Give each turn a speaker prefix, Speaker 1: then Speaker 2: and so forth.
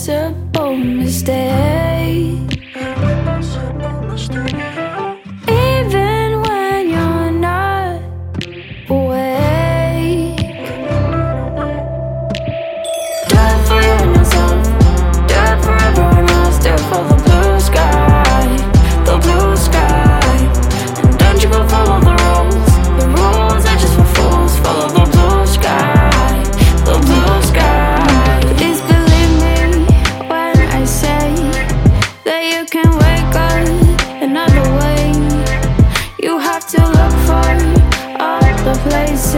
Speaker 1: possible mistake.